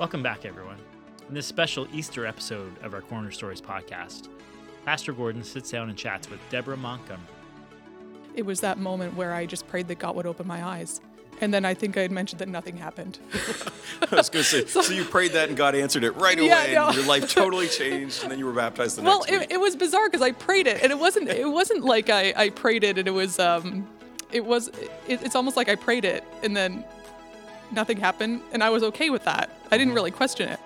Welcome back, everyone. In this special Easter episode of our Corner Stories podcast, Pastor Gordon sits down and chats with Deborah Montgomery. It was that moment where I just prayed that God would open my eyes. And then I think I had mentioned that nothing happened. I was going to say, so, you prayed that and God answered it right away, Yeah, no. and your life totally changed, and then you were baptized the well, next week. it, it was bizarre because I prayed it, and it wasn't. It wasn't like I, I prayed it, and it was. Um, it was. It, it's almost like I prayed it, and then nothing happened, and I was okay with that. I didn't really question it.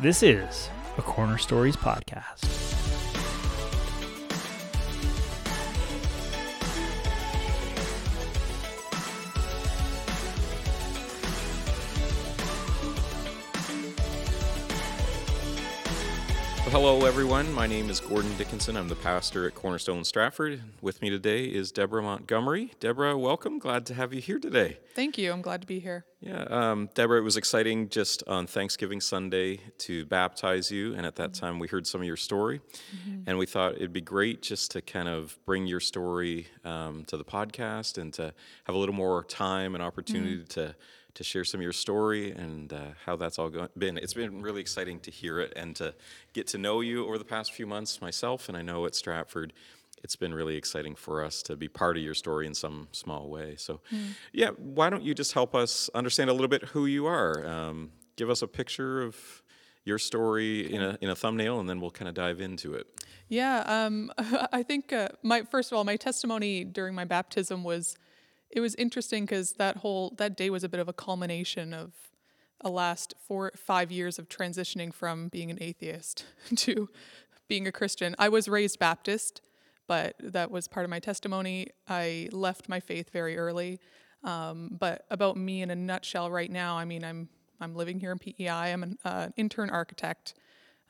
This is a Corner Stories podcast. Hello, everyone. My name is Gordon Dickinson. I'm the pastor at Cornerstone Stratford. With me today is Deborah Montgomery. Deborah, welcome. Glad to have you here today. Thank you. I'm glad to be here. Yeah, um, Deborah, it was exciting just on Thanksgiving Sunday to baptize you. And at that time, we heard some of your story. And we thought it'd be great just to kind of bring your story um, to the podcast and to have a little more time and opportunity to, to share some of your story and uh, how that's all go- been. It's been really exciting to hear it and to get to know you over the past few months myself. And I know at Stratford, it's been really exciting for us to be part of your story in some small way. So, yeah, why don't you just help us understand a little bit who you are? Um, give us a picture of your story in a in a thumbnail, and then we'll kind of dive into it. Yeah, um, I think uh, my first of all, my testimony during my baptism was it was interesting because that whole that day was a bit of a culmination of a last four five years of transitioning from being an atheist to being a Christian. I was raised Baptist, but that was part of my testimony. I left my faith very early. Um, but about me in a nutshell, right now, I mean, I'm I'm living here in PEI. I'm an uh, intern architect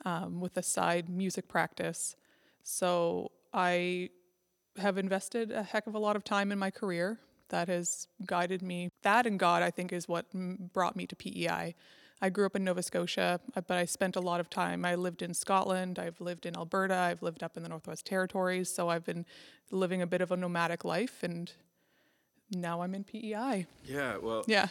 um, with a side music practice. So I have invested a heck of a lot of time in my career that has guided me. That and God, I think, is what brought me to PEI. I grew up in Nova Scotia, uh, but I spent a lot of time. I lived in Scotland, I've lived in Alberta, I've lived up in the Northwest Territories. So I've been living a bit of a nomadic life, and now I'm in PEI. Yeah, well, Yeah.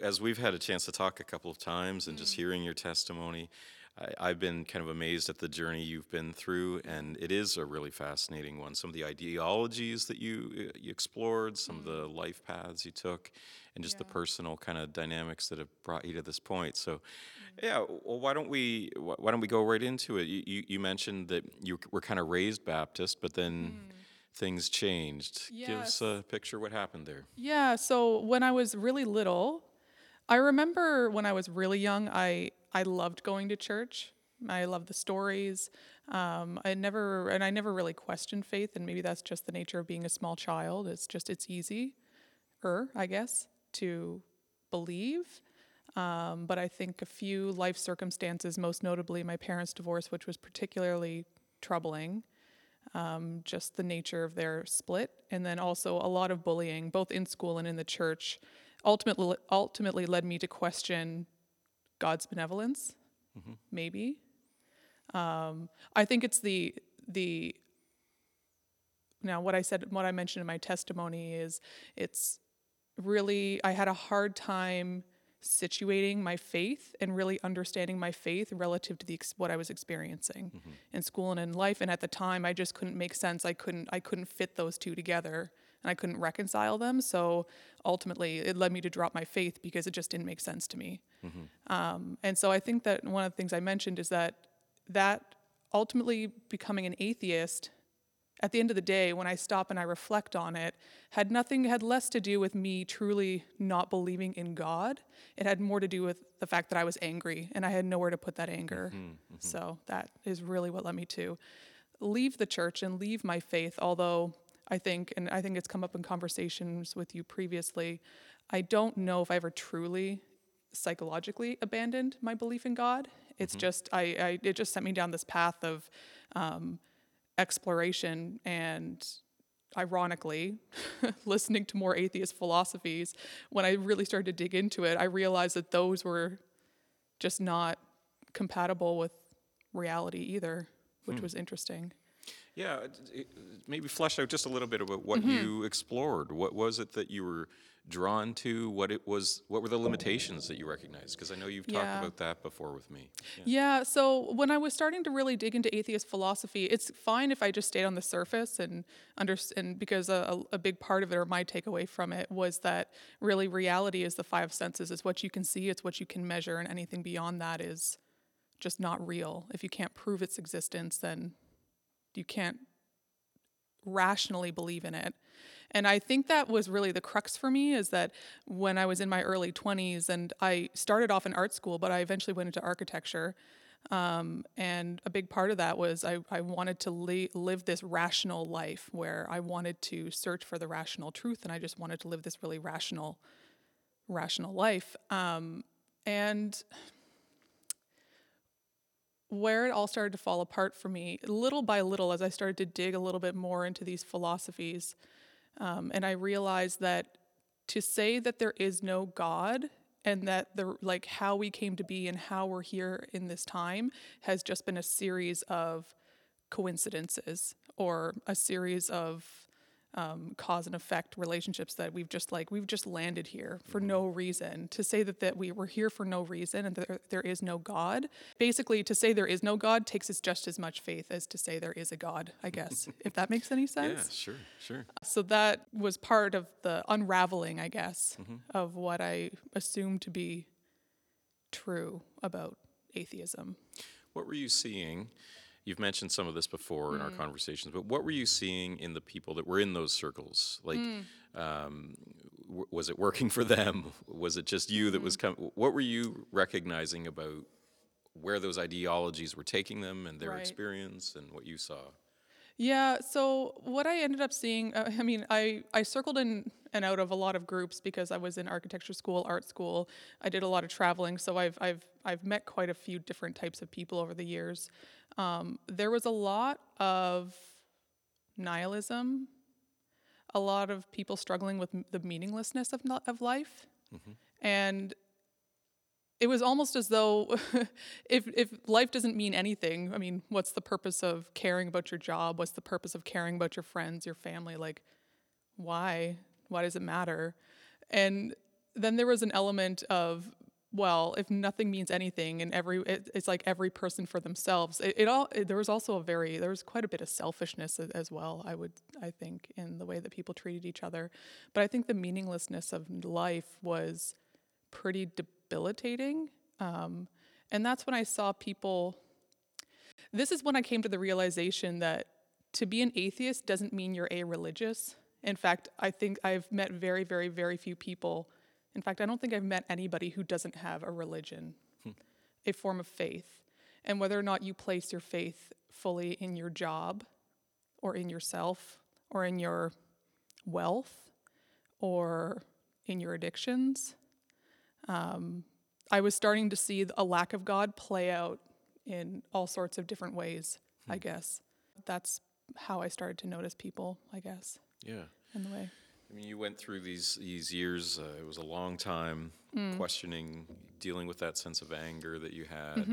As we've had a chance to talk a couple of times, and just hearing your testimony, I, I've been kind of amazed at the journey you've been through, and it is a really fascinating one. Some of the ideologies that you uh, you explored, some of the mm. life paths you took, and just the personal kind of dynamics that have brought you to this point. So, mm. yeah, well, why don't we why don't we go right into it? You you, you mentioned that you were kind of raised Baptist, but then. Mm. Things changed. Yes. Give us a picture what happened there. Yeah, so when I was really little, I remember when I was really young, I I loved going to church. I loved the stories. Um, I never and I never really questioned faith, and maybe that's just the nature of being a small child. It's just it's easy, er, I guess, to believe. Um, but I think a few life circumstances, most notably my parents' divorce, which was particularly troubling, um, just the nature of their split, and then also a lot of bullying, both in school and in the church, ultimately ultimately led me to question God's benevolence. Maybe. Um, I think it's the the. Now, what I said, what I mentioned in my testimony is, it's really I had a hard time situating my faith and really understanding my faith relative to the ex- what I was experiencing in school and in life. And at the time, I just couldn't make sense. I couldn't I couldn't fit those two together, and I couldn't reconcile them. So ultimately, it led me to drop my faith because it just didn't make sense to me. Mm-hmm. Um, and so I think that one of the things I mentioned is that that ultimately becoming an atheist at the end of the day, when I stop and I reflect on it, had nothing, had less to do with me truly not believing in God. It had more to do with the fact that I was angry and I had nowhere to put that anger. Mm-hmm, mm-hmm. So that is really what led me to leave the church and leave my faith. Although I think, and I think it's come up in conversations with you previously, I don't know if I ever truly psychologically abandoned my belief in God. It's just I, I it just sent me down this path of um, exploration and ironically listening to more atheist philosophies. When i really started to dig into it i realized that those were just not compatible with reality either which was interesting Yeah, maybe flesh out just a little bit about what Mm-hmm. you explored. What was it that you were drawn to? What it was? What were the limitations that you recognized? Because I know you've talked Yeah. about that before with me. Yeah. Yeah, so when I was starting to really dig into atheist philosophy, it's fine if I just stayed on the surface and understand because a a big part of it or my takeaway from it was that really reality is the five senses. It's what you can see, it's what you can measure, and anything beyond that is just not real. If you can't prove its existence, then you can't rationally believe in it. And I think that was really the crux for me is that when I was in my early 20s and I started off in art school, but I eventually went into architecture. Um, and a big part of that was I, I wanted to li- live this rational life where I wanted to search for the rational truth and I just wanted to live this really rational, rational life. Um, and where it all started to fall apart for me, little by little, as I started to dig a little bit more into these philosophies, um, and I realized that to say that there is no God and that the like how we came to be and how we're here in this time has just been a series of coincidences or a series of um, cause and effect relationships that we've just like we've just landed here for no reason to say that that we were here for no reason and there, there is no god basically to say there is no god takes us just as much faith as to say there is a god i guess if that makes any sense Yeah, sure, sure. so that was part of the unraveling, I guess, of what I assumed to be true about atheism. What were you seeing? You've mentioned some of this before in our conversations, but what were you seeing in the people that were in those circles? Like, um, w- was it working for them? Was it just you that was coming? What were you recognizing about where those ideologies were taking them and their Right. experience and what you saw? Yeah, so what I ended up seeing, uh, I mean, I, I circled in and out of a lot of groups because I was in architecture school, art school. I did a lot of traveling, so I've, I've, I've met quite a few different types of people over the years. Um, there was a lot of nihilism, a lot of people struggling with m- the meaninglessness of, of life. And it was almost as though if if life doesn't mean anything, I mean, what's the purpose of caring about your job? What's the purpose of caring about your friends, your family? Like, why? Why does it matter? And then there was an element of well, if nothing means anything, and every it, it's like every person for themselves. It, it all it, there was also a very there was quite a bit of selfishness as well. I would I think in the way that people treated each other, but I think the meaninglessness of life was pretty debilitating. Um, and that's when I saw people. This is when I came to the realization that to be an atheist doesn't mean you're a religious. In fact, I think I've met very, very, very few people. In fact, I don't think I've met anybody who doesn't have a religion, a form of faith. And whether or not you place your faith fully in your job or in yourself or in your wealth or in your addictions, um, I was starting to see a lack of God play out in all sorts of different ways, I guess. That's how I started to notice people, I guess, Yeah. in the way. I mean, you went through these these years. Uh, it was a long time questioning, dealing with that sense of anger that you had.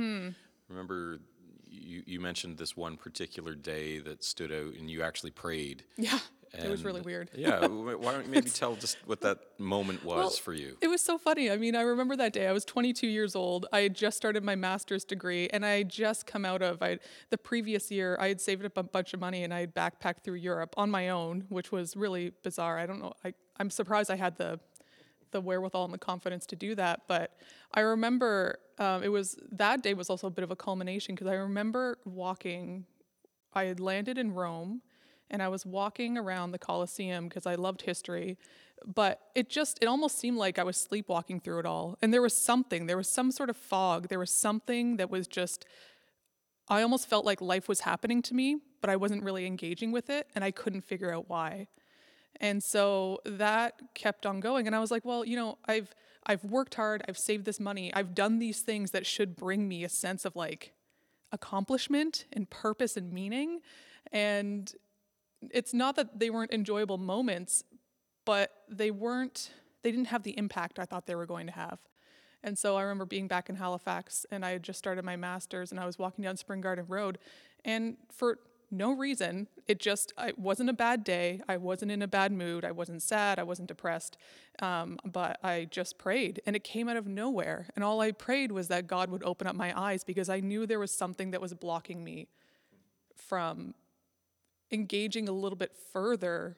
Remember, you you mentioned this one particular day that stood out, and you actually prayed. Yeah, it was really weird. Yeah, why don't you maybe tell just what that moment was Well, for you? It was so funny. I mean, I remember that day. I was 22 years old. I had just started my master's degree, and I had just come out of I the previous year. I had saved up a bunch of money, and I had backpacked through Europe on my own, which was really bizarre. I don't know. I I'm surprised I had the the wherewithal and the confidence to do that. But I remember um, it was that day was also a bit of a culmination because I remember walking. I had landed in Rome and I was walking around the Colosseum because I loved history. But it just, it almost seemed like I was sleepwalking through it all. And there was something, there was some sort of fog, there was something that was just, I almost felt like life was happening to me, but I wasn't really engaging with it and I couldn't figure out why. And so that kept on going and I was like, well, you know, I've I've worked hard, I've saved this money, I've done these things that should bring me a sense of like accomplishment and purpose and meaning. And it's not that they weren't enjoyable moments, but they weren't they didn't have the impact I thought they were going to have. And so I remember being back in Halifax and I had just started my masters and I was walking down Spring Garden Road and for no reason. It just it wasn't a bad day. I wasn't in a bad mood. I wasn't sad. I wasn't depressed. Um, but I just prayed, and it came out of nowhere. And all I prayed was that God would open up my eyes because I knew there was something that was blocking me from engaging a little bit further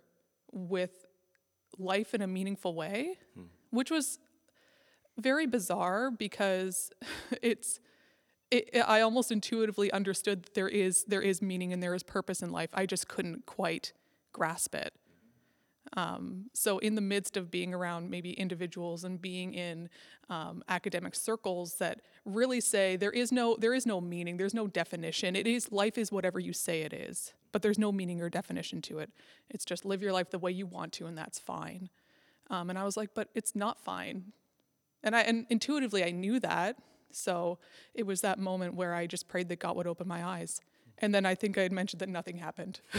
with life in a meaningful way, which was very bizarre because it's it, it- I almost intuitively understood that there is there is meaning and there is purpose in life. I just couldn't quite grasp it. Um, so in the midst of being around maybe individuals and being in um, academic circles that really say there is no there is no meaning, there's no definition. It is life is whatever you say it is, but there's no meaning or definition to it. It's just live your life the way you want to, and that's fine. Um, and I was like, but it's not fine. And I and intuitively I knew that. So it was that moment where I just prayed that God would open my eyes. And then I think I had mentioned that nothing happened.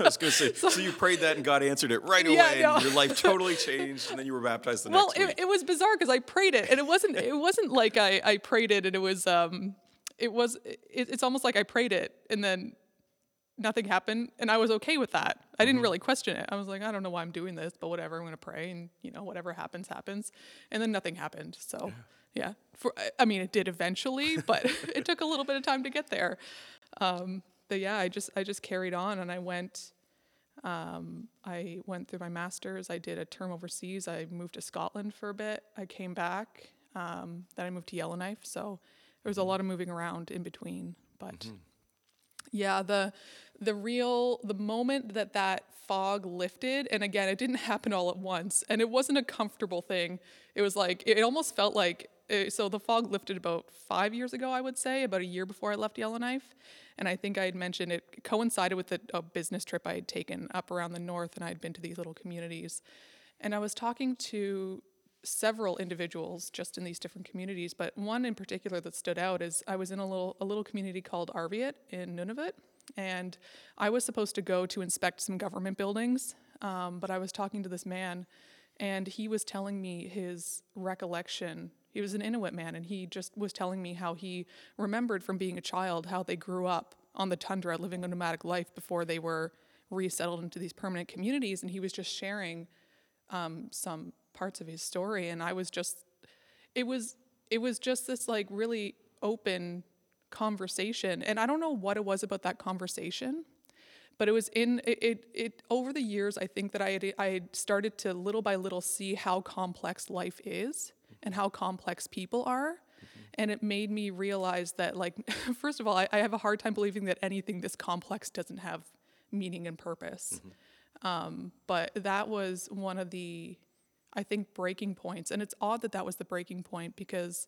I was going to say, so, you prayed that and God answered it right Yeah, away, no. and your life totally changed, and then you were baptized the well, next it, week. it was bizarre because I prayed it, and it wasn't. It wasn't like I, I prayed it, and it was. Um, it was. It, it's almost like I prayed it, and then nothing happened, and I was okay with that. I didn't really question it. I was like, I don't know why I'm doing this, but whatever. I'm gonna pray, and you know, whatever happens, happens. And then nothing happened. So, yeah. For I- mean, it did eventually, but it took a little bit of time to get there. Um, but yeah, I just I just carried on, and I went. Um, I went through my master's. I did a term overseas. I moved to Scotland for a bit. I came back. Um, then I moved to Yellowknife. So there was a lot of moving around in between. But yeah, the the real the moment that that fog lifted, and again, it didn't happen all at once, and it wasn't a comfortable thing. It was like it almost felt like uh, so the fog lifted about five years ago, I would say, about a year before I left Yellowknife. And I think I had mentioned it coincided with a, a business trip I had taken up around the north, and I had been to these little communities. And I was talking to several individuals just in these different communities, but one in particular that stood out is I was in a little a little community called Arviat in Nunavut, and I was supposed to go to inspect some government buildings, um, but I was talking to this man, and he was telling me his recollection. He was an Inuit man, and he just was telling me how he remembered from being a child how they grew up on the tundra, living a nomadic life before they were resettled into these permanent communities, and he was just sharing um, some parts of his story and i was just it was it was just this like really open conversation and i don't know what it was about that conversation but it was in it, it, it over the years i think that i had i had started to little by little see how complex life is and how complex people are and it made me realize that like first of all I, I have a hard time believing that anything this complex doesn't have meaning and purpose. Um, but that was one of the i think breaking points. And it's odd that that was the breaking point because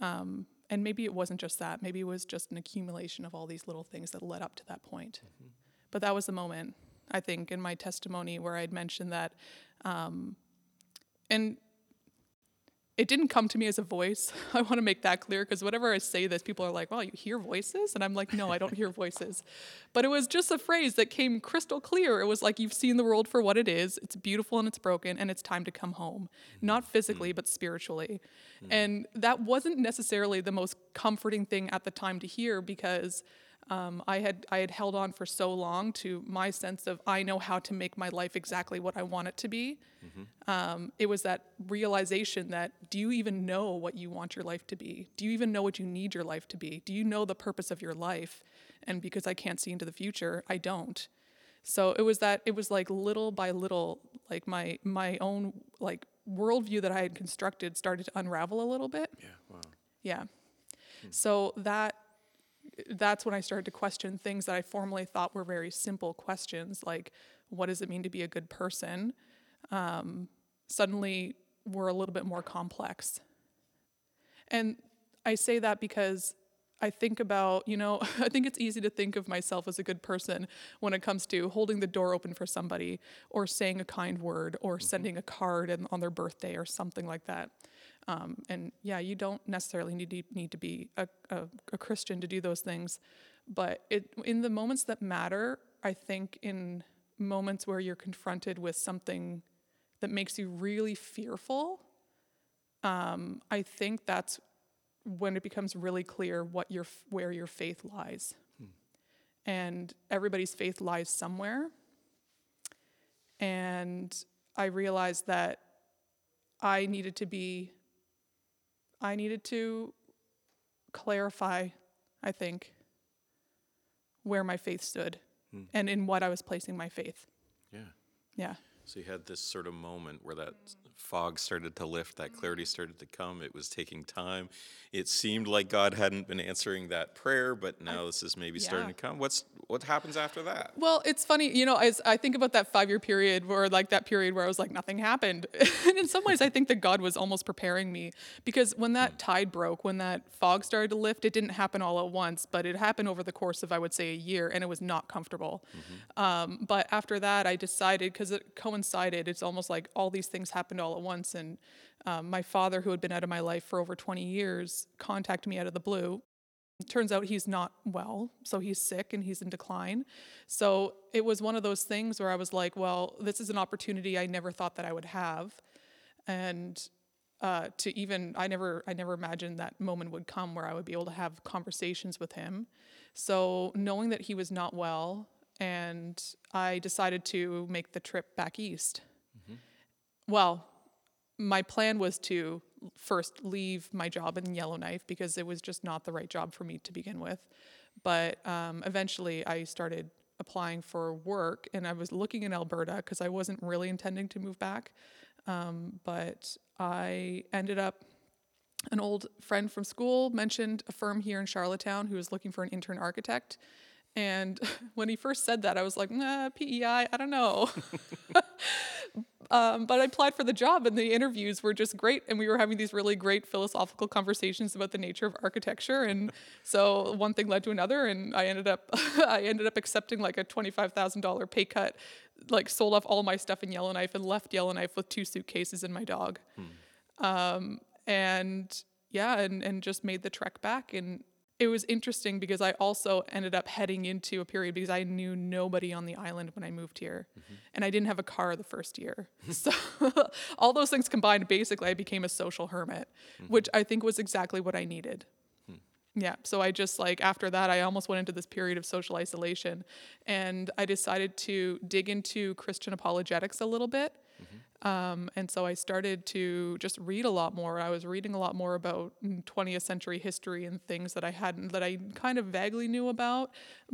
um, and maybe it wasn't just that. Maybe it was just an accumulation of all these little things that led up to that point. But that was the moment i think in my testimony where i'd mentioned that um, and it didn't come to me as a voice. I want to make that clear because whenever I say this, people are like, well, you hear voices? And I'm like, no, I don't hear voices. But it was just a phrase that came crystal clear. It was like, you've seen the world for what it is. It's beautiful and it's broken, and it's time to come home. Mm-hmm. Not physically, mm-hmm. but spiritually. Mm-hmm. And that wasn't necessarily the most comforting thing at the time to hear because um, I had I had held on for so long to my sense of I know how to make my life exactly what I want it to be. Um, it was that realization that do you even know what you want your life to be? Do you even know what you need your life to be? Do you know the purpose of your life? And because I can't see into the future, I don't. So it was that it was like little by little, like my my own like worldview that I had constructed started to unravel a little bit. yeah, wow. Yeah. So that that's when I started to question things that I formerly thought were very simple questions, like what does it mean to be a good person? Um, suddenly were a little bit more complex. And I say that because I think about, you know, I think it's easy to think of myself as a good person when it comes to holding the door open for somebody or saying a kind word or sending a card on their birthday or something like that. Um, and yeah, you don't necessarily need to, need to be a, a, a Christian to do those things. But it, in the moments that matter, I think in moments where you're confronted with something that makes you really fearful, um, I think that's when it becomes really clear what your where your faith lies. and everybody's faith lies somewhere. And I realized that I needed to be, I needed to clarify, I think, where my faith stood hmm. and in what I was placing my faith. Yeah. Yeah. So you had this sort of moment where that mm. Fog started to lift, that mm-hmm. clarity started to come. It was taking time. It seemed like God hadn't been answering that prayer, but now this is maybe starting to come. What's what happens after that? Well, it's funny, you know, as I think about that five year period where, like, that period where I was like, nothing happened. and in some ways, I think that God was almost preparing me because when that mm. tide broke, when that fog started to lift, it didn't happen all at once, but it happened over the course of, I would say, a year, and it was not comfortable. Mm-hmm. Um, but after that, I decided, because it coincided, it's almost like all these things happened all at once. And um, my father, who had been out of my life for over 20 years, contacted me out of the blue. Turns out he's not well so he's sick and he's in decline. So it was one of those things where i was like well this is an opportunity i never thought that i would have. And uh, to even i never i never imagined that moment would come where i would be able to have conversations with him. So knowing that he was not well and i decided to make the trip back east. Well my plan was to first leave my job in Yellowknife because it was just not the right job for me to begin with. But um, eventually, I started applying for work, and I was looking in Alberta because I wasn't really intending to move back. Um, but I ended up. An old friend from school mentioned a firm here in Charlottetown who was looking for an intern architect. And when he first said that, I was like, nah, PEI, I don't know. Um, but I applied for the job, and the interviews were just great. And we were having these really great philosophical conversations about the nature of architecture. And so one thing led to another, and I ended up I ended up accepting like a twenty five thousand dollar pay cut, like sold off all my stuff in Yellowknife, and left Yellowknife with two suitcases and my dog. Um, and yeah, and and just made the trek back and it was interesting because I also ended up heading into a period because I knew nobody on the island when I moved here. Mm-hmm. And I didn't have a car the first year. so all those things combined, basically, I became a social hermit, mm-hmm. which I think was exactly what I needed. Hmm. Yeah. So I just like after that, I almost went into this period of social isolation. And I decided to dig into Christian apologetics a little bit. Um, and so I started to just read a lot more. I was reading a lot more about mm, 20th century history and things that I hadn't, that I kind of vaguely knew about,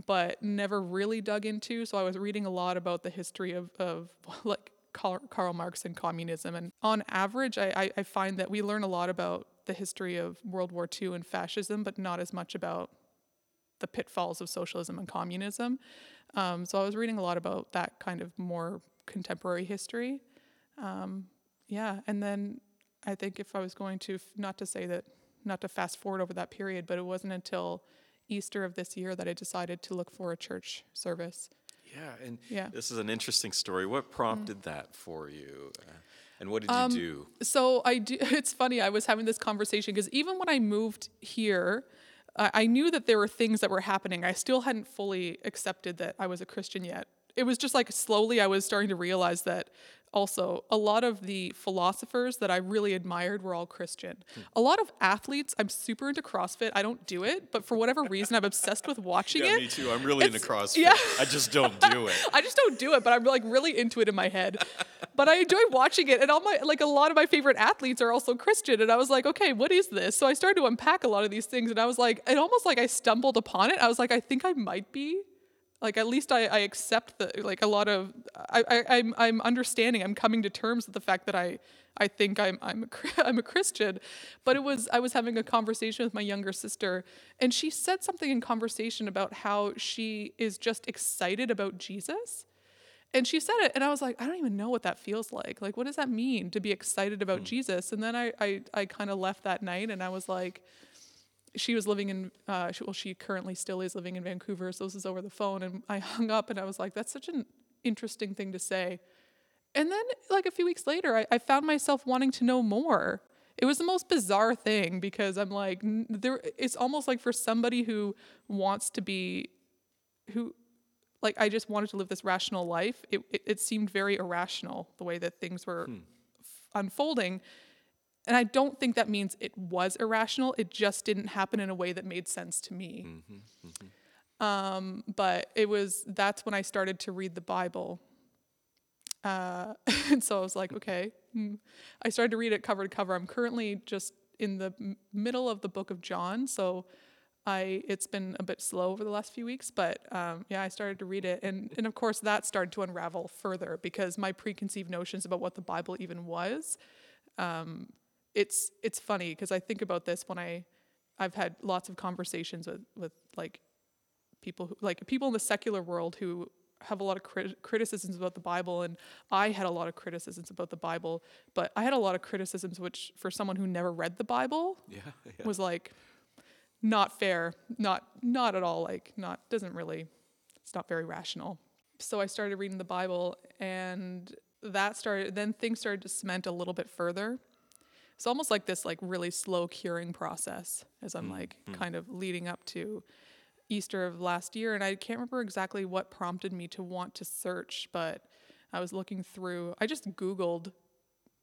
but never really dug into. So I was reading a lot about the history of, of like Karl, Marx and communism. And on average, I, I, I find that we learn a lot about the history of World War II and fascism, but not as much about the pitfalls of socialism and communism. Um, so I was reading a lot about that kind of more contemporary history. Um, yeah, and then I think if I was going to, not to say that, not to fast forward over that period, but it wasn't until Easter of this year that I decided to look for a church service. Yeah, and Yeah. Mm. this is an interesting story. What prompted that for you? Uh, and what did you Um, do? So I do. It's funny. I was having this conversation because even when I moved here, I I knew that there were things that were happening. I still hadn't fully accepted that I was a Christian yet. It was just like slowly I was starting to realize that also a lot of the philosophers that I really admired were all Christian. A lot of athletes, I'm super into CrossFit. I don't do it, but for whatever reason, I'm obsessed with watching it. Yeah, it. me too. I'm really into CrossFit. yeah. I just don't do it. I just don't do it, but I'm like really into it in my head. But I enjoy watching it, and all my like a lot of my favorite athletes are also Christian, and I was like, okay, what is this? So I started to unpack a lot of these things, and I was like, it almost like I stumbled upon it. I was like, I think I might be. Like at least I, I accept that like a lot of I, I I'm I'm understanding I'm coming to terms with the fact that I I think I'm I'm a, I'm a Christian, but it was I was having a conversation with my younger sister, and she said something in conversation about how she is just excited about Jesus, and she said it, and I was like, I don't even know what that feels like. Like, what does that mean to be excited about hmm. Jesus? And then I I I kind of left that night, and I was like, she was living in uh, she, well she currently still is living in vancouver so this is over the phone and i hung up and i was like that's such an interesting thing to say. And then like a few weeks later i, I found myself wanting to know more. It was the most bizarre thing because i'm like there it's almost like for somebody who wants to be who like i just wanted to live this rational life it, it, it seemed very irrational the way that things were f- unfolding and I don't think that means it was irrational. It just didn't happen in a way that made sense to me. Um, but it was that's when I started to read the Bible. Uh, and so I was like, okay. hmm. I started to read it cover to cover. I'm currently just in the middle of the book of John, so I it's been a bit slow over the last few weeks, but um, yeah, I started to read it, and and of course that started to unravel further because my preconceived notions about what the Bible even was. Um, it's it's funny because I think about this when I I've had lots of conversations with with like people who like people in the secular world who have a lot of crit- criticisms about the Bible, and I had a lot of criticisms about the Bible, but I had a lot of criticisms which, for someone who never read the Bible, Yeah. was like not fair, not not at all like not doesn't really it's not very rational. So I started reading the Bible and that started then things started to cement a little bit further. It's almost like this like really slow curing process as I'm like kind of leading up to Easter of last year and I can't remember exactly what prompted me to want to search, but I was looking through I just googled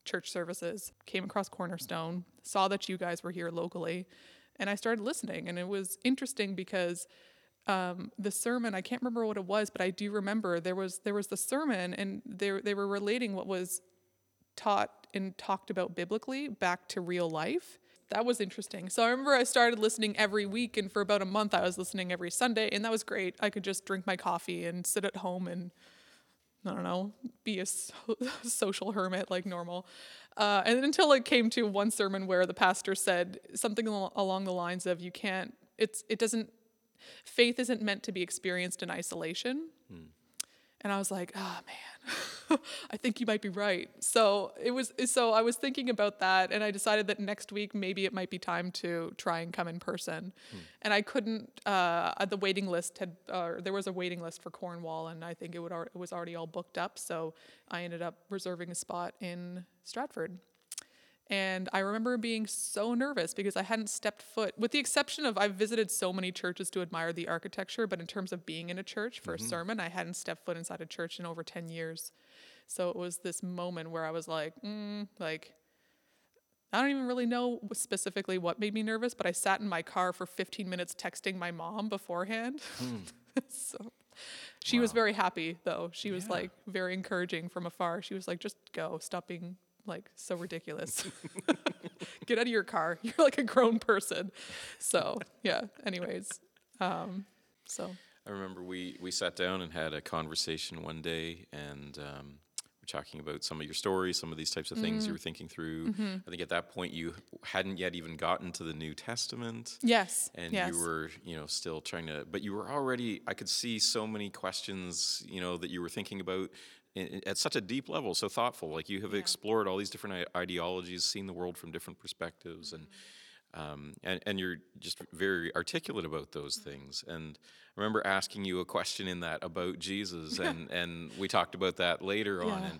church services, came across Cornerstone, saw that you guys were here locally, and I started listening. And it was interesting because um, the sermon, I can't remember what it was, but I do remember there was there was the sermon, and they they were relating what was taught and talked about biblically back to real life. That was interesting. So I remember I started listening every week, and for about a month I was listening every Sunday, and that was great. I could just drink my coffee and sit at home and I don't know, be a so- social hermit like normal. Uh, and until it came to one sermon where the pastor said something al- along the lines of, "You can't. It's it doesn't. Faith isn't meant to be experienced in isolation." And I was like, "Oh man, I think you might be right." So it was. So I was thinking about that, and I decided that next week maybe it might be time to try and come in person. And I couldn't. Uh, the waiting list had. Uh, there was a waiting list for Cornwall, and I think it would. It was already all booked up. So I ended up reserving a spot in Stratford. And I remember being so nervous because I hadn't stepped foot, with the exception of I've visited so many churches to admire the architecture, but in terms of being in a church for a sermon, I hadn't stepped foot inside a church in over 10 years. So it was this moment where I was like, mm, like, I don't even really know specifically what made me nervous, but I sat in my car for 15 minutes texting my mom beforehand. so she was very happy though. She was like very encouraging from afar. She was like, just go, stop being like so ridiculous. Get out of your car. You're like a grown person. So yeah, anyways. Um, so I remember we, we sat down and had a conversation one day, and um, we're talking about some of your stories, some of these types of things you were thinking through. I think at that point you hadn't yet even gotten to the New Testament. yes. and yes. you were you know still trying to but you were already i could see so many questions you know that you were thinking about i- i- at such a deep level so thoughtful like you have explored all these different ideologies seen the world from different perspectives and um, and, and you're just very articulate about those things and i remember asking you a question in that about jesus and, and we talked about that later on and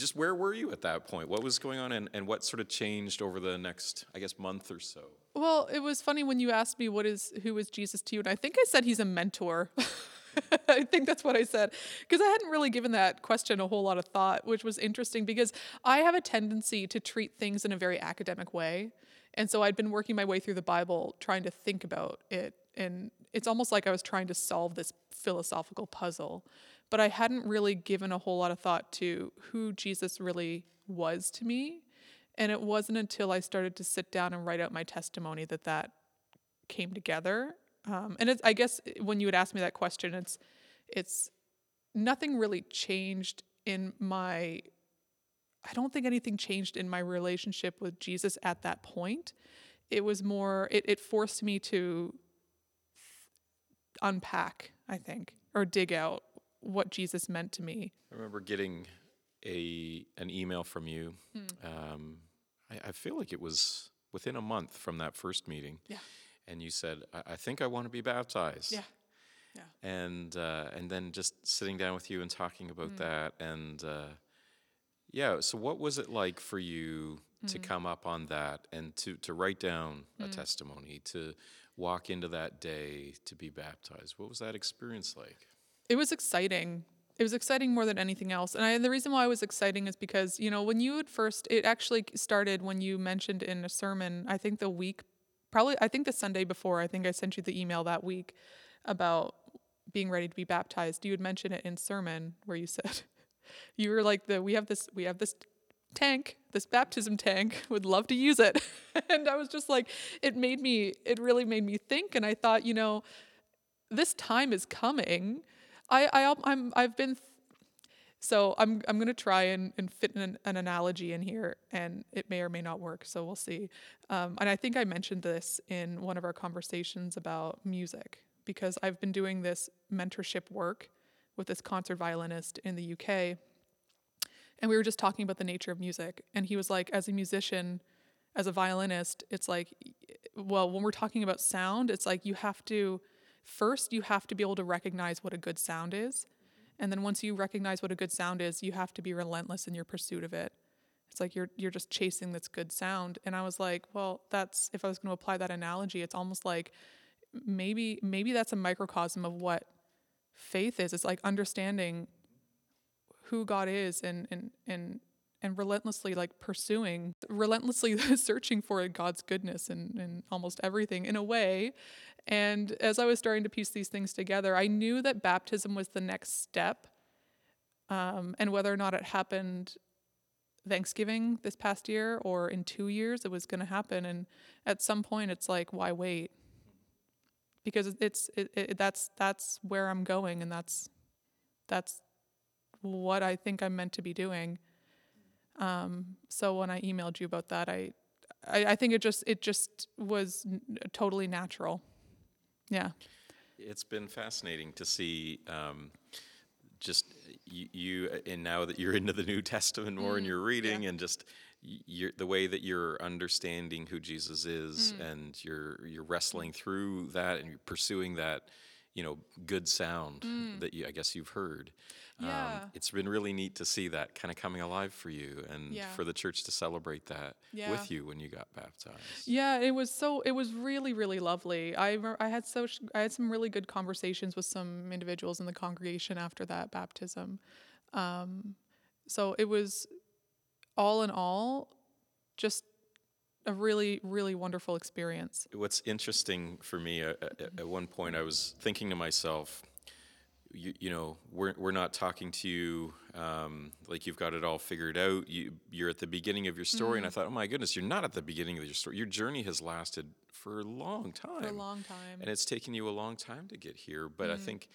just where were you at that point? What was going on and, and what sort of changed over the next i guess month or so? Well, it was funny when you asked me what is who is Jesus to you, and I think I said he's a mentor. I think that's what I said because I hadn't really given that question a whole lot of thought, which was interesting because I have a tendency to treat things in a very academic way. And so I'd been working my way through the Bible trying to think about it and it's almost like I was trying to solve this philosophical puzzle, but I hadn't really given a whole lot of thought to who Jesus really was to me. And it wasn't until I started to sit down and write out my testimony that that came together. Um, and it's, I guess when you would ask me that question, it's, it's nothing really changed in my, I don't think anything changed in my relationship with Jesus at that point. It was more, it, it forced me to unpack, I think, or dig out what Jesus meant to me. I remember getting a an email from you. Um, I, I feel like it was within a month from that first meeting. Yeah. And you said, "I, I think I want to be baptized." Yeah. Yeah. And uh, and then just sitting down with you and talking about Mm. that, and uh, yeah. So what was it like for you Mm. to come up on that and to to write down a testimony, to walk into that day to be baptized? What was that experience like? It was exciting. It was exciting more than anything else. And I, the reason why it was exciting is because, you know, when you had first, it actually started when you mentioned in a sermon, I think the week, probably, I think the Sunday before, I think I sent you the email that week about being ready to be baptized, you had mentioned it in sermon where you said you were like the we have this we have this tank, this baptism tank, would love to use it. and I was just like, it made me, it really made me think. And I thought, you know, this time is coming. I, I I'm I've been so I'm I'm gonna try and, and fit an, an analogy in here, and it may or may not work. So we'll see. Um, and I think I mentioned this in one of our conversations about music because I've been doing this mentorship work with this concert violinist in the UK, and we were just talking about the nature of music, and he was like, as a musician, as a violinist, it's like, well, when we're talking about sound, it's like you have to first you have to be able to recognize what a good sound is and then once you recognize what a good sound is, you have to be relentless in your pursuit of it. It's like you're you're just chasing this good sound. And I was like, well, that's if I was going to apply that analogy, it's almost like maybe maybe that's a microcosm of what faith is. It's like understanding who God is and and and and relentlessly like pursuing relentlessly searching for god's goodness and, and almost everything in a way and as i was starting to piece these things together i knew that baptism was the next step um, and whether or not it happened thanksgiving this past year or in two years it was going to happen. And at some point it's like why wait? Because it's it, it, that's that's where i'm going and that's that's what i think i'm meant to be doing. Um, so when I emailed you about that, I, I, I think it just it just was totally natural. Yeah. It's been fascinating to see um, just you, you, and now that you're into the New Testament more and mm, you're reading and just you're, the way that you're understanding who Jesus is mm. and you're you're wrestling through that and you're pursuing that you know good sound mm. that you I guess you've heard. Yeah. Um, it's been really neat to see that kind of coming alive for you and Yeah. for the church to celebrate that Yeah. with you when you got baptized. Yeah, it was so it was really really lovely. I I had so I had some really good conversations with some individuals in the congregation after that baptism. Um, so it was all in all just a really really wonderful experience. What's interesting for me, uh, at, at one point, I was thinking to myself, you, you know, we're, we're not talking to you um, like you've got it all figured out. You, you're at the beginning of your story, and I mm-hmm. thought, oh my goodness, you're not at the beginning of your story. Your journey has lasted for a long time. For a long time. And it's taken you a long time to get here. But I mm-hmm. think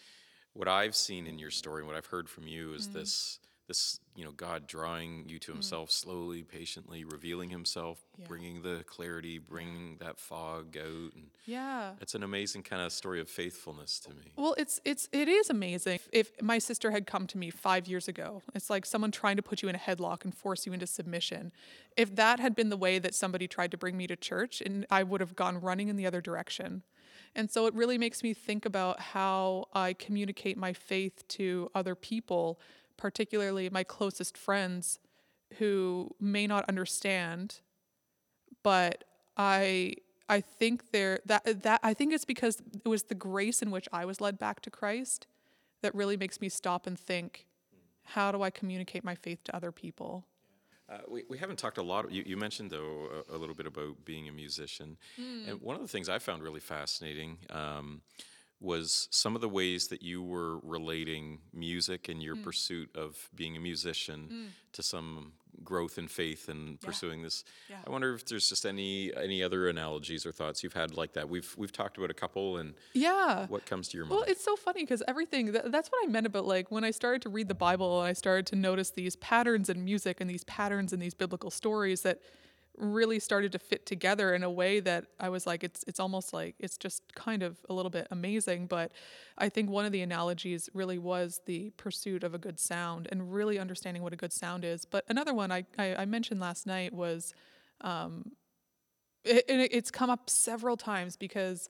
what I've seen in your story and what I've heard from you is mm-hmm. this this you know God drawing you to mm. Himself slowly, patiently, revealing Himself, Yeah. bringing the clarity, bringing that fog out, and yeah. it's an amazing kind of story of faithfulness to me. Well, it's it's it is amazing. If my sister had come to me 5 years ago, it's like someone trying to put you in a headlock and force you into submission. If that had been the way that somebody tried to bring me to church, and I would have gone running in the other direction. And so it really makes me think about how I communicate my faith to other people, particularly my closest friends who may not understand but I I think there that that I think it's because it was the grace in which I was led back to Christ that really makes me stop and think, how do I communicate my faith to other people? Uh, we, we haven't talked a lot. You, you mentioned though a, a little bit about being a musician, and one of the things I found really fascinating um, was some of the ways that you were relating music and your mm. pursuit of being a musician mm. to some growth in faith and pursuing this. Yeah. I wonder if there's just any any other analogies or thoughts you've had like that. We've we've talked about a couple, and Yeah. what comes to your mind? Well, it's so funny because everything th- that's what I meant about like when I started to read the Bible and I started to notice these patterns in music and these patterns in these biblical stories that really started to fit together in a way that I was like it's it's almost like it's just kind of a little bit amazing. But I think one of the analogies really was the pursuit of a good sound and really understanding what a good sound is. But another one I I, I mentioned last night was um, and it- it's come up several times because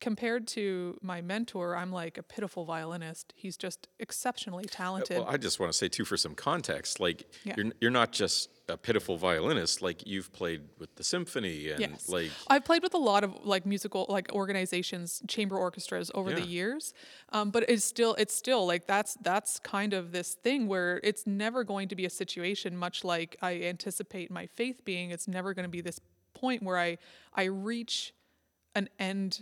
compared to my mentor, I'm like a pitiful violinist. He's just exceptionally talented. Well, I just want to say too, for some context, like Yeah. you're you're not just a pitiful violinist. Like you've played with the symphony and yes, like I've played with a lot of like musical like organizations, chamber orchestras over the years, um, but it's still it's still like that's that's kind of this thing where it's never going to be a situation much like I anticipate my faith being. It's never going to be this point where I I reach an end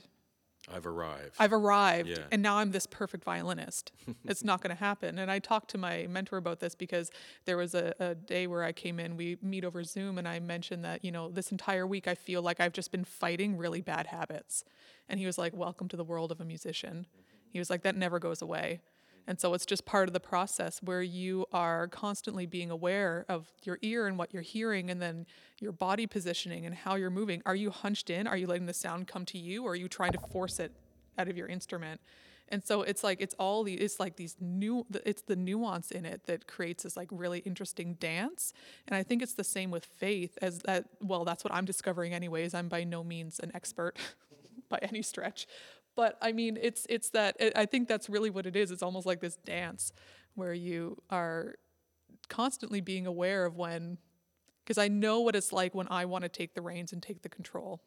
I've arrived. I've arrived Yeah. and now I'm this perfect violinist. it's not going to happen. And I talked to my mentor about this because there was a, a day where I came in, we meet over Zoom, and I mentioned that, you know, this entire week I feel like I've just been fighting really bad habits. And he was like, Welcome to the world of a musician. He was like, That never goes away. And so it's just part of the process where you are constantly being aware of your ear and what you're hearing and then your body positioning and how you're moving. Are you hunched in? Are you letting the sound come to you or are you trying to force it out of your instrument? And so it's like it's all the it's like these new it's the nuance in it that creates this like really interesting dance. And I think it's the same with faith as that well that's what I'm discovering anyways. I'm by no means an expert by any stretch but I mean, it's it's that I think that's really what it is. It's almost like this dance where you are constantly being aware of when, because I know what it's like when I want to take the reins and take the control.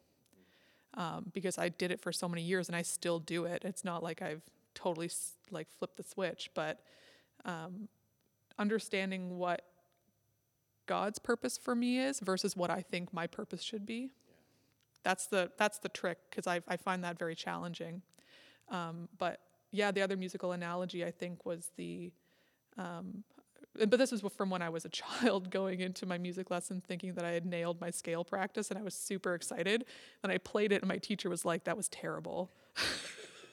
Um, because I did it for so many years and I still do it. It's not like I've totally like flipped the switch, but um, understanding what God's purpose for me is versus what I think my purpose should be that's the that's the trick because I I find that very challenging. Um, but yeah, the other musical analogy I think was the, um, but this was from when I was a child going into my music lesson thinking that I had nailed my scale practice and I was super excited. And I played it and my teacher was like, "That was terrible."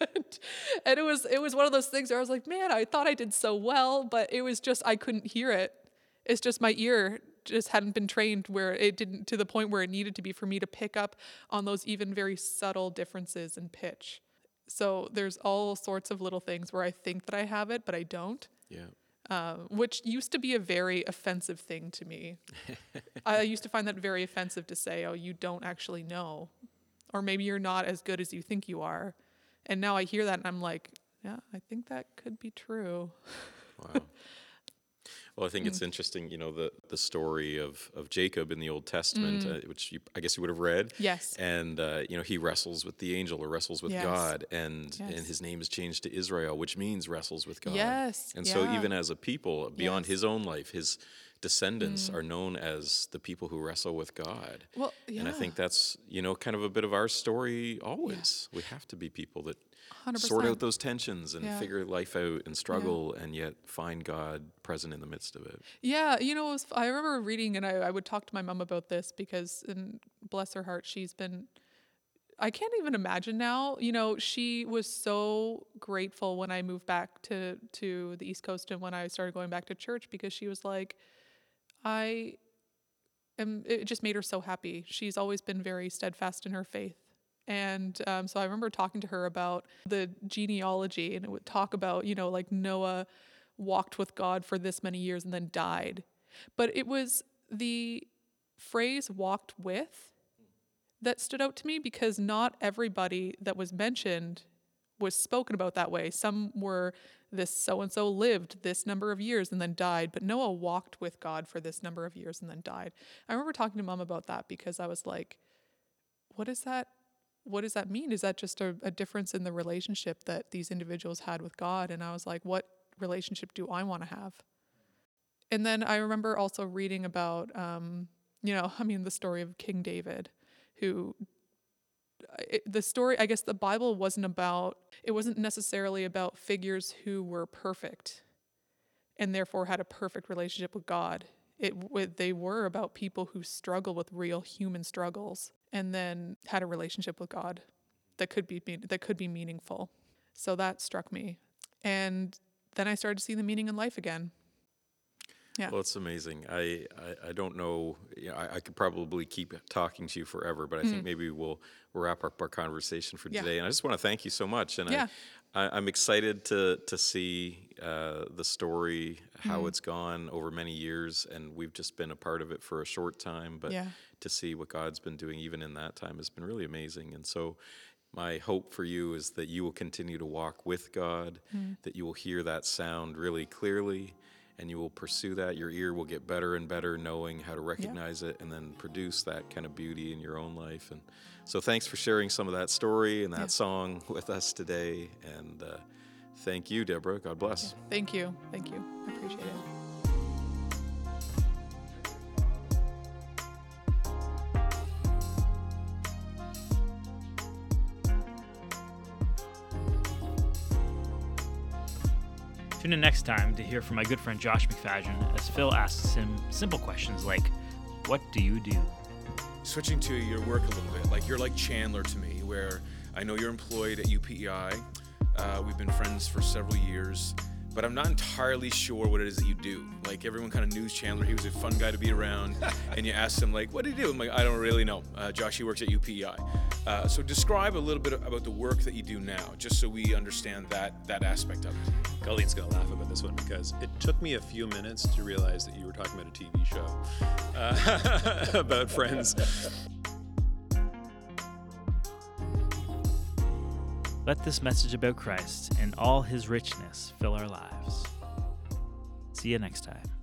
and, and it was it was one of those things where I was like, "Man, I thought I did so well, but it was just I couldn't hear it. It's just my ear just hadn't been trained where it didn't to the point where it needed to be for me to pick up on those even very subtle differences in pitch. So there's all sorts of little things where I think that I have it, but I don't, yeah. uh, which used to be a very offensive thing to me. I used to find that very offensive to say, oh, you don't actually know. Or maybe you're not as good as you think you are. And now I hear that and I'm like, yeah, I think that could be true. Wow. Well, I think it's interesting, you know, the, the story of, of Jacob in the Old Testament, uh, which you, I guess you would have read. Yes. And, uh, you know, he wrestles with the angel or wrestles with Yes. God, and, and his name is changed to Israel, which means wrestles with God. Yes, And so, even as a people, beyond Yes. his own life, his descendants are known as the people who wrestle with God. Well, yeah. And I think that's, you know, kind of a bit of our story always. We have to be people that sort 100%. out those tensions and Yeah. figure life out and struggle and yet find God present in the midst of it. Yeah, you know, was, I remember reading, and I, I would talk to my mom about this because, and bless her heart, she's been. I can't even imagine now. You know, she was so grateful when I moved back to to the East Coast and when I started going back to church because she was like, I am. It just made her so happy. She's always been very steadfast in her faith. And um, so I remember talking to her about the genealogy, and it would talk about, you know, like Noah walked with God for this many years and then died. But it was the phrase walked with that stood out to me because not everybody that was mentioned was spoken about that way. Some were this so and so lived this number of years and then died, but Noah walked with God for this number of years and then died. I remember talking to mom about that because I was like, what is that? What does that mean? Is that just a, a difference in the relationship that these individuals had with God? And I was like, what relationship do I want to have? And then I remember also reading about, um, you know, I mean, the story of King David, who it, the story, I guess the Bible wasn't about, it wasn't necessarily about figures who were perfect and therefore had a perfect relationship with God. It w- they were about people who struggle with real human struggles and then had a relationship with God that could be that could be meaningful. So that struck me. And then I started to see the meaning in life again. Yeah. Well, it's amazing. I, I, I don't know. You know I, I could probably keep talking to you forever, but I think mm. maybe we'll, wrap up our conversation for. Yeah. today. And I just want to thank you so much. And Yeah. I, I'm excited to to see uh, the story, how Hmm. it's gone over many years, and we've just been a part of it for a short time. But Yeah. to see what God's been doing even in that time has been really amazing. And so. My hope for you is that you will continue to walk with God, Hmm. that you will hear that sound really clearly, and you will pursue that. Your ear will get better and better knowing how to recognize it and then produce that kind of beauty in your own life. And so, thanks for sharing some of that story and that Yeah. song with us today. And uh, thank you, Deborah. God bless. Thank you. Thank you. I appreciate it. Tune in next time to hear from my good friend Josh McFadden as Phil asks him simple questions like, What do you do? Switching to your work a little bit, like you're like Chandler to me, where I know you're employed at UPEI. Uh, we've been friends for several years, but I'm not entirely sure what it is that you do. Like everyone kind of knew Chandler; he was a fun guy to be around. and you asked him like, "What do you do?" I'm like, "I don't really know." Uh, Josh, he works at UPEI. Uh, so describe a little bit about the work that you do now, just so we understand that that aspect of it. Colleen's gonna laugh about this one because it took me a few minutes to realize that you were talking about a TV show uh, about friends. Let this message about Christ and all his richness fill our lives. See you next time.